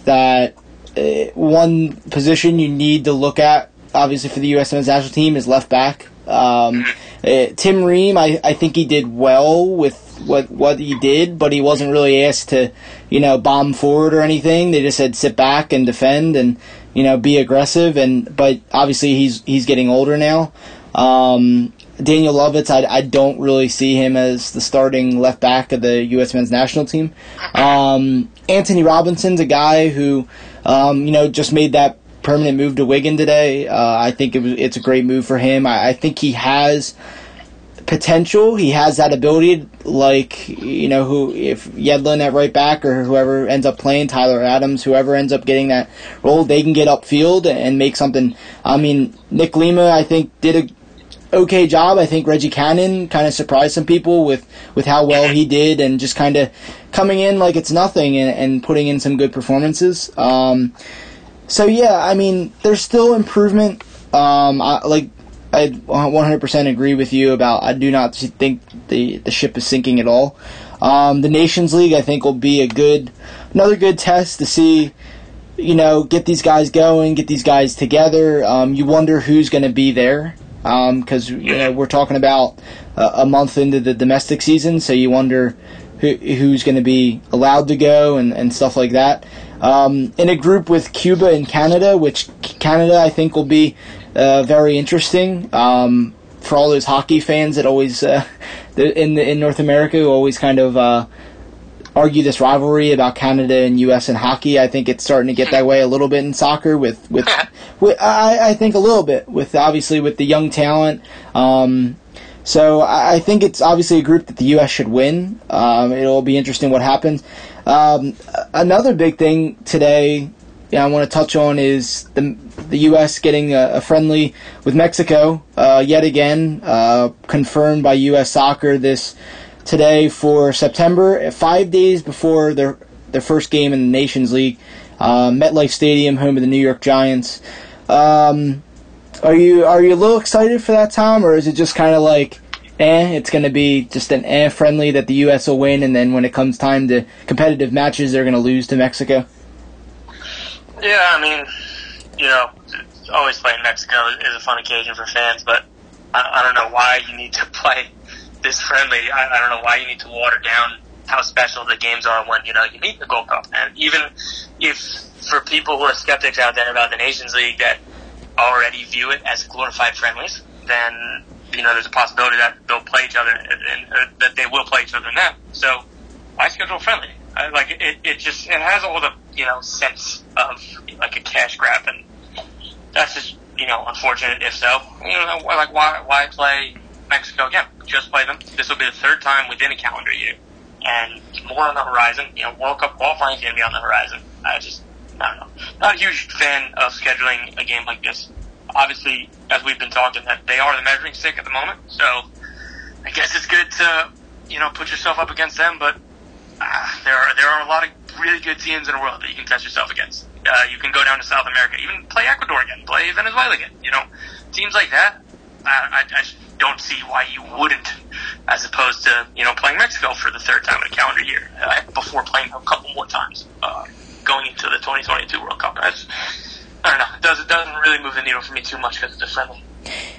that uh, one position you need to look at, obviously for the U.S. men's national team, is left back. Um, uh, Tim Ream, I, I think he did well with what what he did, but he wasn't really asked to, you know, bomb forward or anything. They just said sit back and defend and you know be aggressive. And but obviously he's he's getting older now. Um, Daniel Lovitz, I, I don't really see him as the starting left back of the U.S. men's national team. Um, Antonee Robinson's a guy who, um, you know, just made that permanent move to Wigan today. Uh, I think it was, it's a great move for him. I, I think he has potential. He has that ability, like you know, who if Yedlin at right back or whoever ends up playing Tyler Adams, whoever ends up getting that role, they can get upfield and make something. I mean, Nick Lima, I think did a okay job. I think Reggie Cannon kind of surprised some people with, with how well he did and just kind of coming in like it's nothing and, and putting in some good performances. Um, so yeah, I mean, there's still improvement. Um, I, like I 100% agree with you about. I do not think the the ship is sinking at all. Um, the Nations League, I think, will be a good, another good test to see, you know, get these guys going, get these guys together. Um, you wonder who's going to be there because um, you know we're talking about uh, a month into the domestic season, so you wonder who, who's going to be allowed to go and, and stuff like that. Um, in a group with Cuba and Canada, which Canada I think will be uh, very interesting um, for all those hockey fans that always uh, in the, in North America who always kind of uh, argue this rivalry about Canada and U.S. and hockey. I think it's starting to get that way a little bit in soccer with with, with I, I think a little bit with obviously with the young talent. Um, so I, I think it's obviously a group that the U.S. should win. Um, it'll be interesting what happens. Um, another big thing today. Yeah, I want to touch on is the the U.S. getting a, a friendly with Mexico uh, yet again, uh, confirmed by U.S. Soccer this today for September, five days before their their first game in the Nations League. Uh, MetLife Stadium, home of the New York Giants. Um, are you are you a little excited for that, Tom, or is it just kind of like, eh? It's going to be just an eh friendly that the U.S. will win, and then when it comes time to competitive matches, they're going to lose to Mexico. Yeah, I mean, you know, always playing Mexico is a fun occasion for fans, but I, I don't know why you need to play this friendly. I, I don't know why you need to water down how special the games are when you know you meet the Gold Cup. And even if for people who are skeptics out there about the Nations League that already view it as glorified friendlies, then you know there's a possibility that they'll play each other and, uh, that they will play each other that. So why schedule friendly? I, like it, it just it has all the you know sense of like a cash grab, and that's just you know unfortunate if so. You know, like why why play Mexico again? Just play them. This will be the third time within a calendar year, and more on the horizon. You know, World Cup qualifying is going to be on the horizon. I just I don't know. Not a huge fan of scheduling a game like this. Obviously, as we've been talking, that they are the measuring stick at the moment. So I guess it's good to you know put yourself up against them, but uh, there are there are a lot of really good teams in the world that you can test yourself against. Uh, you can go down to South America, even play Ecuador again, play Venezuela again. You know, teams like that. I, I, I don't see why you wouldn't, as opposed to you know playing Mexico for the third time in a calendar year uh, before playing a couple more times uh, going into the 2022 World Cup. That's, I don't know. It doesn't doesn't really move the needle for me too much because it's a friendly.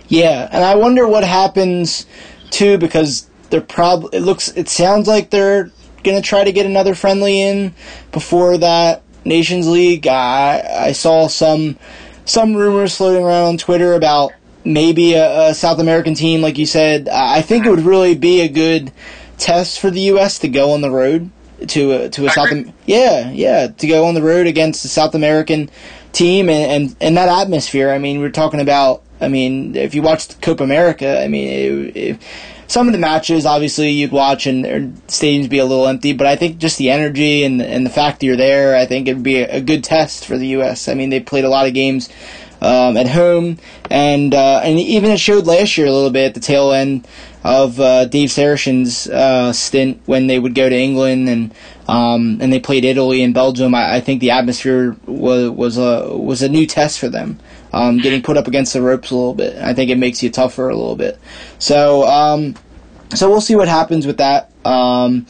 Yeah, and I wonder what happens too because they're probably it looks it sounds like they're to try to get another friendly in before that Nations League. I, I saw some some rumors floating around on Twitter about maybe a, a, South American team, like you said. I think it would really be a good test for the U.S. to go on the road to a, to a South yeah yeah to go on the road against a South American team and, and and that atmosphere. I mean, we're talking about. I mean, if you watched Copa America, I mean, it, it, some of the matches, obviously, you'd watch and stadiums be a little empty, but I think just the energy and and the fact that you're there, I think it'd be a, a good test for the U.S. I mean, they played a lot of games um, at home, and uh, and even it showed last year a little bit at the tail end of uh, Dave Sarachan's uh, stint when they would go to England and um, and they played Italy and Belgium. I, I think the atmosphere was was a was a new test for them um, getting put up against the ropes a little bit. I think it makes you tougher a little bit. So, um, so we'll see what happens with that. Um,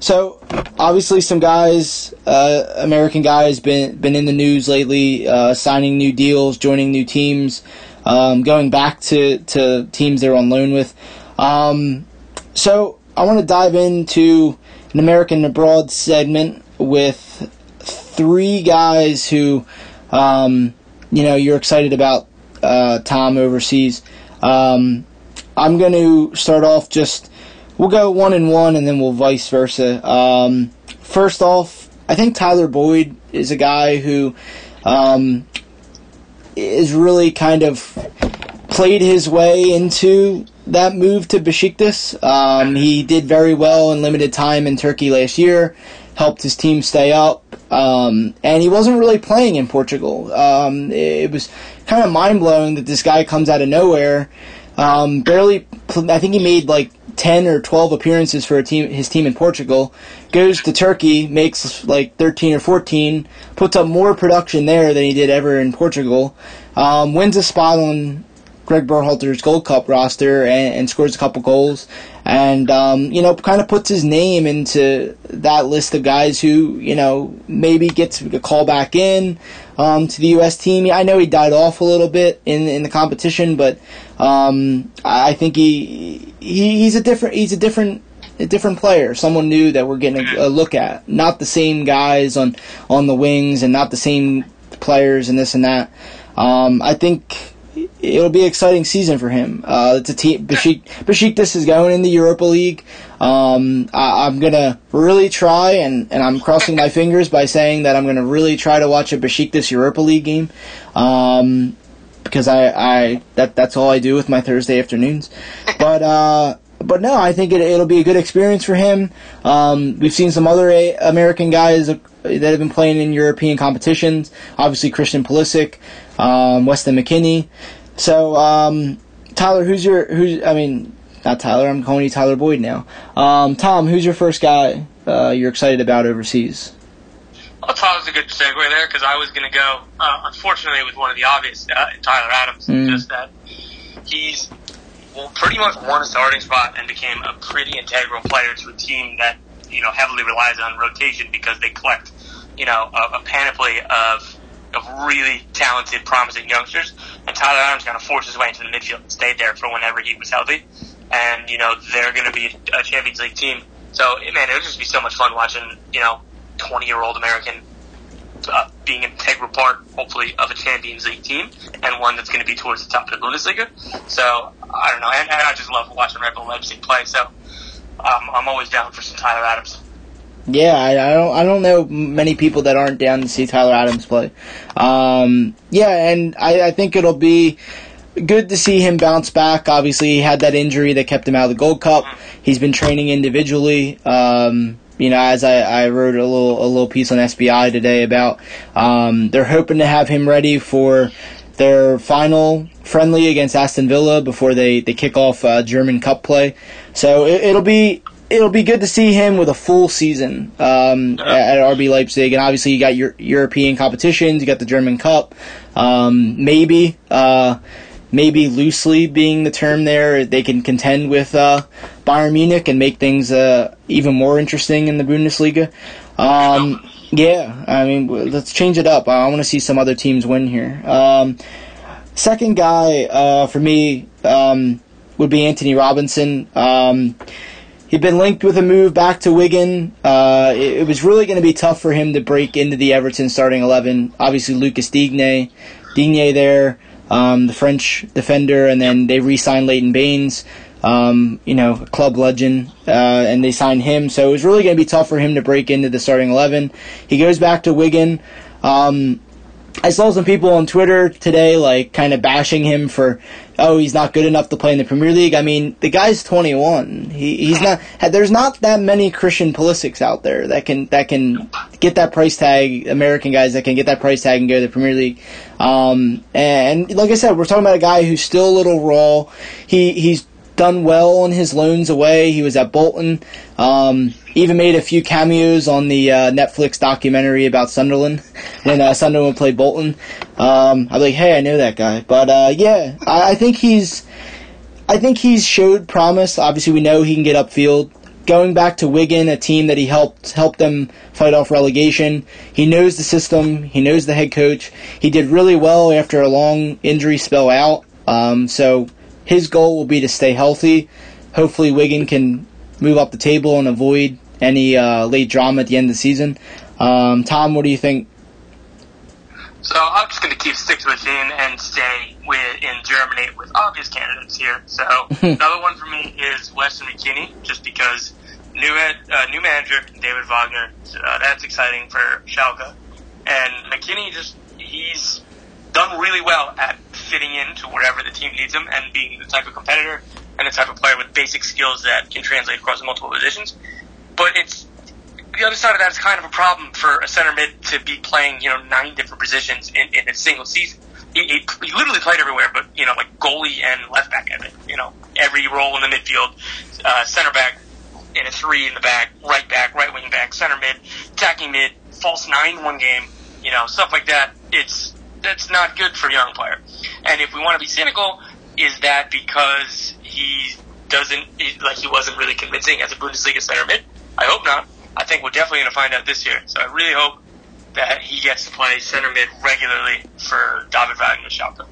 so obviously, some guys, uh, American guys, been been in the news lately, uh, signing new deals, joining new teams, um, going back to, to teams they're on loan with. Um, so I want to dive into an American abroad segment with three guys who, um, you know, you're excited about. Uh, Tom overseas. Um, I'm going to start off just we'll go one and one, and then we'll vice versa. Um, first off, I think Tyler Boyd is a guy who um, is really kind of played his way into that move to Besiktas. Um, he did very well in limited time in Turkey last year, helped his team stay up, um, and he wasn't really playing in Portugal. Um, it, was kind of mind blowing that this guy comes out of nowhere. Um, barely, I think he made like 10 or 12 appearances for team, his team in Portugal, goes to Turkey, makes like 13 or 14, puts up more production there than he did ever in Portugal, um, wins a spot on Greg Berhalter's Gold Cup roster and, and scores a couple goals, and um, you know kind of puts his name into that list of guys who you know maybe gets a call back in um, to the U.S. team. I know he died off a little bit in in the competition, but um, I think he, he he's a different he's a different a different player, someone new that we're getting a, a, look at. Not the same guys on on the wings, and not the same players and this and that. Um, I think it'll be an exciting season for him. Uh, it's a team. Bashik, Besiktas is going in the Europa League. Um, I, am gonna really try, and, and I'm crossing my fingers by saying that I'm gonna really try to watch a Besiktas Europa League game, um, because I, I that that's all I do with my Thursday afternoons. But uh, but no, I think it, it'll be a good experience for him. Um, we've seen some other a- American guys that have been playing in European competitions. Obviously, Christian Pulisic, um, Weston McKennie. So, um, Tyler, who's your who's? I mean, not Tyler. I'm calling you Tyler Boyd now. Um, Tom, who's your first guy uh, you're excited about overseas? Well, Tyler's a good segue there because I was going to go, uh, unfortunately, with one of the obvious, uh, Tyler Adams. Mm. Just that he's well, pretty much won a starting spot and became a pretty integral player to a team that you know heavily relies on rotation because they collect you know a, a panoply of of really talented, promising youngsters. And Tyler Adams kind of forced his way into the midfield and stayed there for whenever he was healthy. And, you know, they're going to be a Champions League team. So, man, it would just be so much fun watching, you know, 20 year old American uh, being an integral part, hopefully, of a Champions League team and one that's going to be towards the top of the Bundesliga. So, I don't know. And, and I just love watching Red Bull Leipzig play. So, um, I'm always down for some Tyler Adams. Yeah, I, I, don't. I don't know many people that aren't down to see Tyler Adams play. Um, yeah, and I, I think it'll be good to see him bounce back. Obviously, he had that injury that kept him out of the Gold Cup. He's been training individually. Um, you know, as I, I wrote a little a little piece on SBI today about, um, they're hoping to have him ready for their final friendly against Aston Villa before they, they kick off uh, German Cup play. So it, will be it'll be good to see him with a full season um, at, at, RB Leipzig, and obviously you got your European competitions, you got the German Cup, um, maybe. Uh, maybe loosely being the term there, they can contend with uh, Bayern Munich and make things uh, even more interesting in the Bundesliga. Um, yeah, I mean, let's change it up. I want to see some other teams win here. Um, second guy uh, for me um, would be Anthony Robinson. He'd been linked with a move back to Wigan. Uh, it, it, was really going to be tough for him to break into the Everton starting 11. Obviously, Lucas Digne, Digne there, um, the French defender, and then they re signed Leighton Baines, um, you know, club legend, uh, and they signed him. So it was really going to be tough for him to break into the starting 11. He goes back to Wigan. Um, I saw some people on Twitter today, like, kind of bashing him for, oh, he's not good enough to play in the Premier League. I mean, the guy's 21. He, he's not. There's not that many Christian Pulisics out there that can that can get that price tag. American guys that can get that price tag and go to the Premier League. Um, and like I said, we're talking about a guy who's still a little raw. He he's done well on his loans away. He was at Bolton. Um, even made a few cameos on the uh, Netflix documentary about Sunderland when uh, Sunderland played Bolton. Um, I'm like, hey, I know that guy. But uh, yeah, I, I, think he's. I think he's showed promise. Obviously, we know he can get upfield. Going back to Wigan, a team that he helped helped them fight off relegation. He knows the system. He knows the head coach. He did really well after a long injury spell out. Um, so his goal will be to stay healthy. Hopefully, Wigan can move up the table and avoid any uh, late drama at the end of the season. Um, Tom, what do you think? So I'm just going to keep stick to the theme and stay with in Germany with obvious candidates here. So another one for me is Weston McKennie, just because new head, uh, new manager David Wagner. Uh, that's exciting for Schalke, and McKennie just he's done really well at fitting into wherever the team needs him and being the type of competitor and the type of player with basic skills that can translate across multiple positions. But it's the other side of that is kind of a problem for a center mid to be playing, you know, nine different positions in, in a single season. He, he, he literally played everywhere, but you know, like goalie and left back, I you know, every role in the midfield, uh, center back in a three in the back, right back, right wing back, center mid, attacking mid, false nine one game, you know, stuff like that. It's that's not good for a young player. And if we want to be cynical, is that because he doesn't he, like he wasn't really convincing as a Bundesliga center mid? I hope not. I think we're definitely going to find out this year. So I really hope that he gets to play center mid regularly for David Wagner Schalke.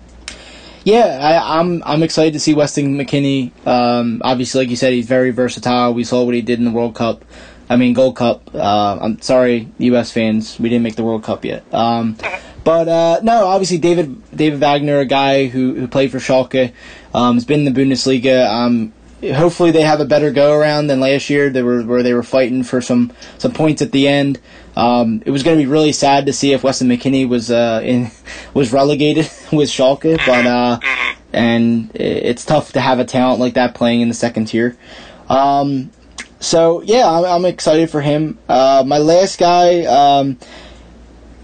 Yeah, I, am I'm, I'm excited to see Weston McKennie. Um, obviously, like you said, he's very versatile. We saw what he did in the World Cup. I mean, Gold Cup. Uh, I'm sorry, U.S. fans, we didn't make the World Cup yet. Um, but uh, no, obviously David David Wagner, a guy who, who played for Schalke, um, has been in the Bundesliga. Um, hopefully they have a better go around than last year. They were where they were fighting for some some points at the end. Um, it was going to be really sad to see if Weston McKennie was uh, in was relegated with Schalke, but uh, and it's tough to have a talent like that playing in the second tier. Um, so yeah, I'm, I'm, excited for him. Uh, my last guy um,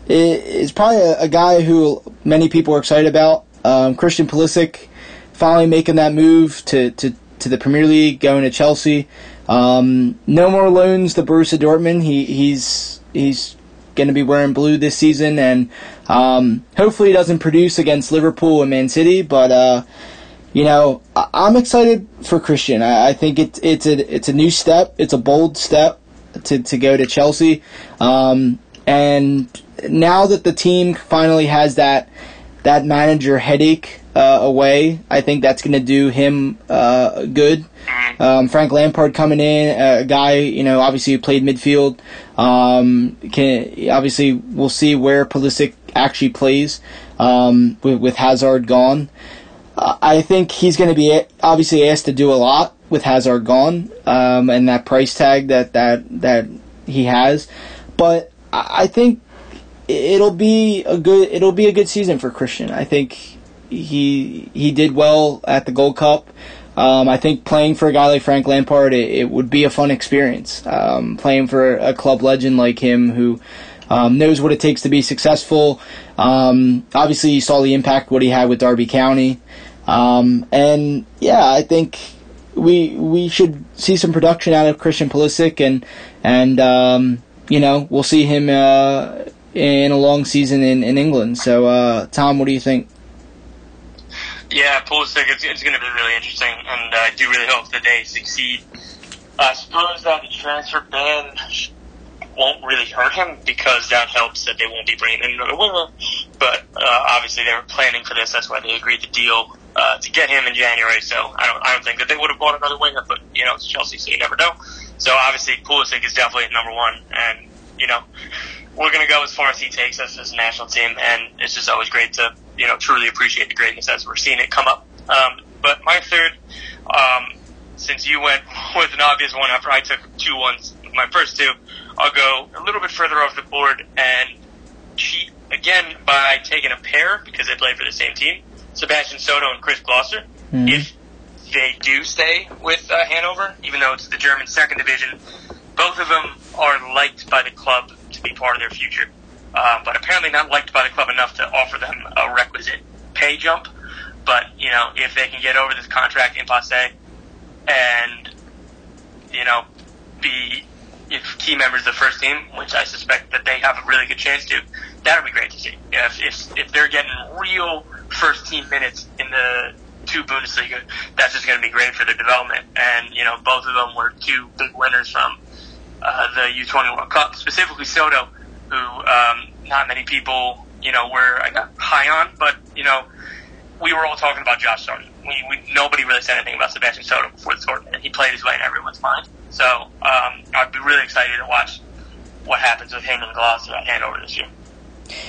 is probably a, a, guy who many people are excited about. Um, Christian Pulisic finally making that move to, to to the Premier League, going to Chelsea. Um, no more loans to Borussia Dortmund. He he's he's going to be wearing blue this season, and um, hopefully he doesn't produce against Liverpool and Man City. But uh, you know, I- am excited for Christian. I, I think it's it's a it's a new step. It's a bold step to to go to Chelsea, um, and now that the team finally has that that manager headache uh, away. I think that's going to do him uh, good. Um, Frank Lampard coming in, a guy you know obviously who played midfield. Um, can obviously we'll see where Pulisic actually plays um, with, with Hazard gone. I think he's going to be obviously asked to do a lot with Hazard gone um, and that price tag that that that he has, but I think it'll be a good it'll be a good season for Christian. I think he he did well at the Gold Cup. Um, I think playing for a guy like Frank Lampard, it, it would be a fun experience. Um, playing for a club legend like him who um, knows what it takes to be successful. Um, obviously, you saw the impact what he had with Derby County, um, and yeah, I think we we should see some production out of Christian Pulisic, and and um, you know we'll see him uh, in a long season in, in England. So, uh, Tom, what do you think? Yeah, Pulisic, it's, it's going to be really interesting, and I do really hope that they succeed. I suppose that the transfer ban won't really hurt him because that helps that they won't be bringing in another winger. But uh, obviously, they were planning for this. That's why they agreed to deal uh, to get him in January. So I don't, I don't think that they would have bought another winger. But you know, it's Chelsea, so you never know. So obviously, Pulisic is definitely number one, and you know, we're going to go as far as he takes us as a national team, and it's just always great to you know truly appreciate the greatness as we're seeing it come up. Um, but my third, um, since you went with an obvious one after I took two ones, my first two, I'll go a little bit further off the board and cheat again by taking a pair because they play for the same team, Sebastian Soto and Chris Gloster. Mm-hmm. If they do stay with uh, Hanover, even though it's the German second division, both of them are liked by the club be part of their future, uh, but apparently not liked by the club enough to offer them a requisite pay jump. But you know, if they can get over this contract impasse and you know be if key members of the first team, which I suspect that they have a really good chance to, that would be great to see. If if, if they're getting real first team minutes in the to Bundesliga, that's just going to be great for their development. And you know, both of them were two big winners from uh, the U20 World Cup, specifically Soto, who um, not many people you know were high on, but you know, we were all talking about Josh Sargent. We, we nobody really said anything about Sebastian Soto before the tournament. He played his way in everyone's mind. So um, I'd be really excited to watch what happens with him and Glasgow at Hanover this year.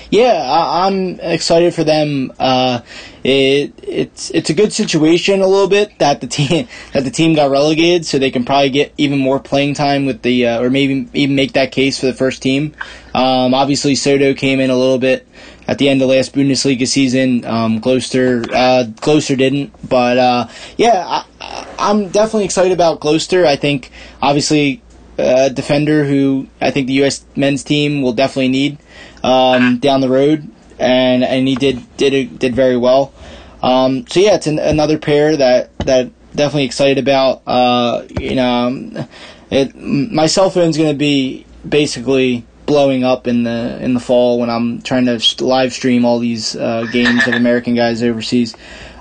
Yeah, I, am excited for them. Uh, it, it's it's a good situation a little bit that the team that the team got relegated, so they can probably get even more playing time with the uh, or maybe even make that case for the first team. Um, obviously, Soto came in a little bit at the end of last Bundesliga season. Um, Gloster uh, Gloster didn't, but uh, yeah, I, I'm definitely excited about Gloster. I think obviously a defender who I think the U.S. men's team will definitely need um, down the road, and and he did did did very well. Um, so yeah, it's an, another pair that that definitely excited about. Uh, you know, um, it, my cell phone's going to be basically blowing up in the in the fall when I'm trying to live stream all these uh, games of American guys overseas.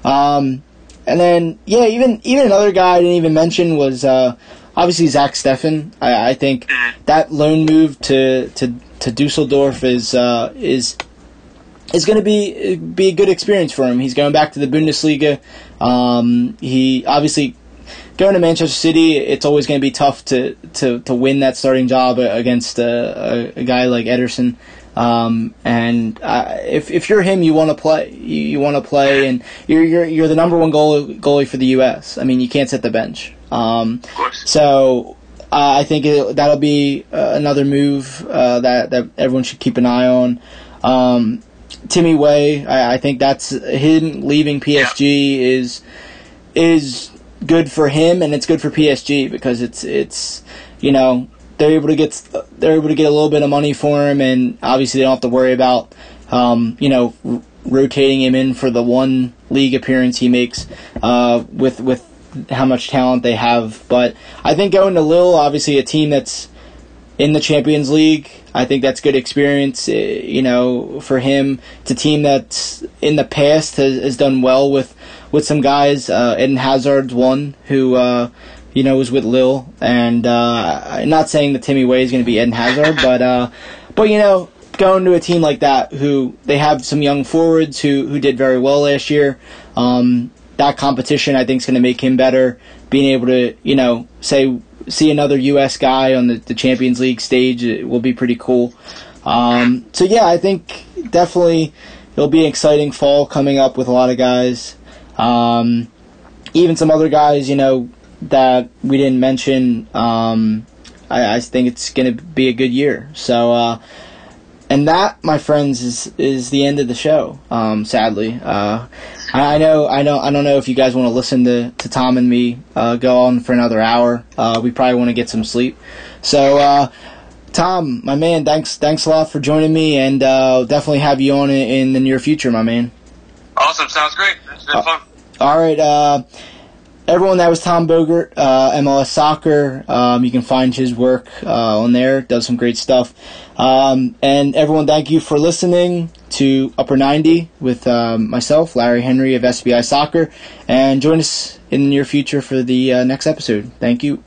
Um, and then yeah, even even another guy I didn't even mention was uh, obviously Zach Steffen. I, I think that loan move to to to Dusseldorf is uh, is is going to be be a good experience for him. He's going back to the Bundesliga. Um, he obviously going to Manchester City. It's always going to be tough to, to, to win that starting job against a, a, a guy like Ederson. Um, and uh, if if you're him, you want to play. You, you want to play, and you're you're you're the number one goal, goalie for the U.S. I mean, you can't set the bench. Um, so uh, I think it, that'll be uh, another move uh, that that everyone should keep an eye on. Um, Timmy Weah, I, I, think that's him leaving PSG yeah. is is good for him and it's good for PSG because it's it's you know they're able to get they're able to get a little bit of money for him and obviously they don't have to worry about um, you know r- rotating him in for the one league appearance he makes uh, with with how much talent they have. But I think going to Lille, obviously a team that's in the Champions League, I think that's good experience. Eh, you know, for him, it's a team that's in the past has, has done well with with some guys. Uh, Eden Hazard's one who. Uh, you know, was with Lille, and uh, not saying that Timmy Weah is going to be Eden Hazard, but uh, but you know, going to a team like that, who they have some young forwards who who did very well last year. Um, that competition, I think, is going to make him better. Being able to, you know, say see another U.S. guy on the, the Champions League stage will be pretty cool. Um, so yeah, I think definitely it'll be an exciting fall coming up with a lot of guys. Um, even some other guys, you know, that we didn't mention. Um, I, I, think it's going to be a good year. So, uh, and that, my friends, is is the end of the show. Um, sadly, uh, I know, I know, I don't know if you guys want to listen to, to Tom and me uh, go on for another hour. Uh, we probably want to get some sleep. So, uh, Tom, my man, thanks, thanks a lot for joining me, and uh, definitely have you on in, in, the near future, my man. Awesome, sounds great. It's been fun. All right, uh, everyone, that was Tom Bogert, uh, MLS Soccer. Um, you can find his work uh, on there. Does some great stuff. Um, and everyone, thank you for listening to Upper 90 with um, myself, Larry Henry of SBI Soccer. And join us in the near future for the uh, next episode. Thank you.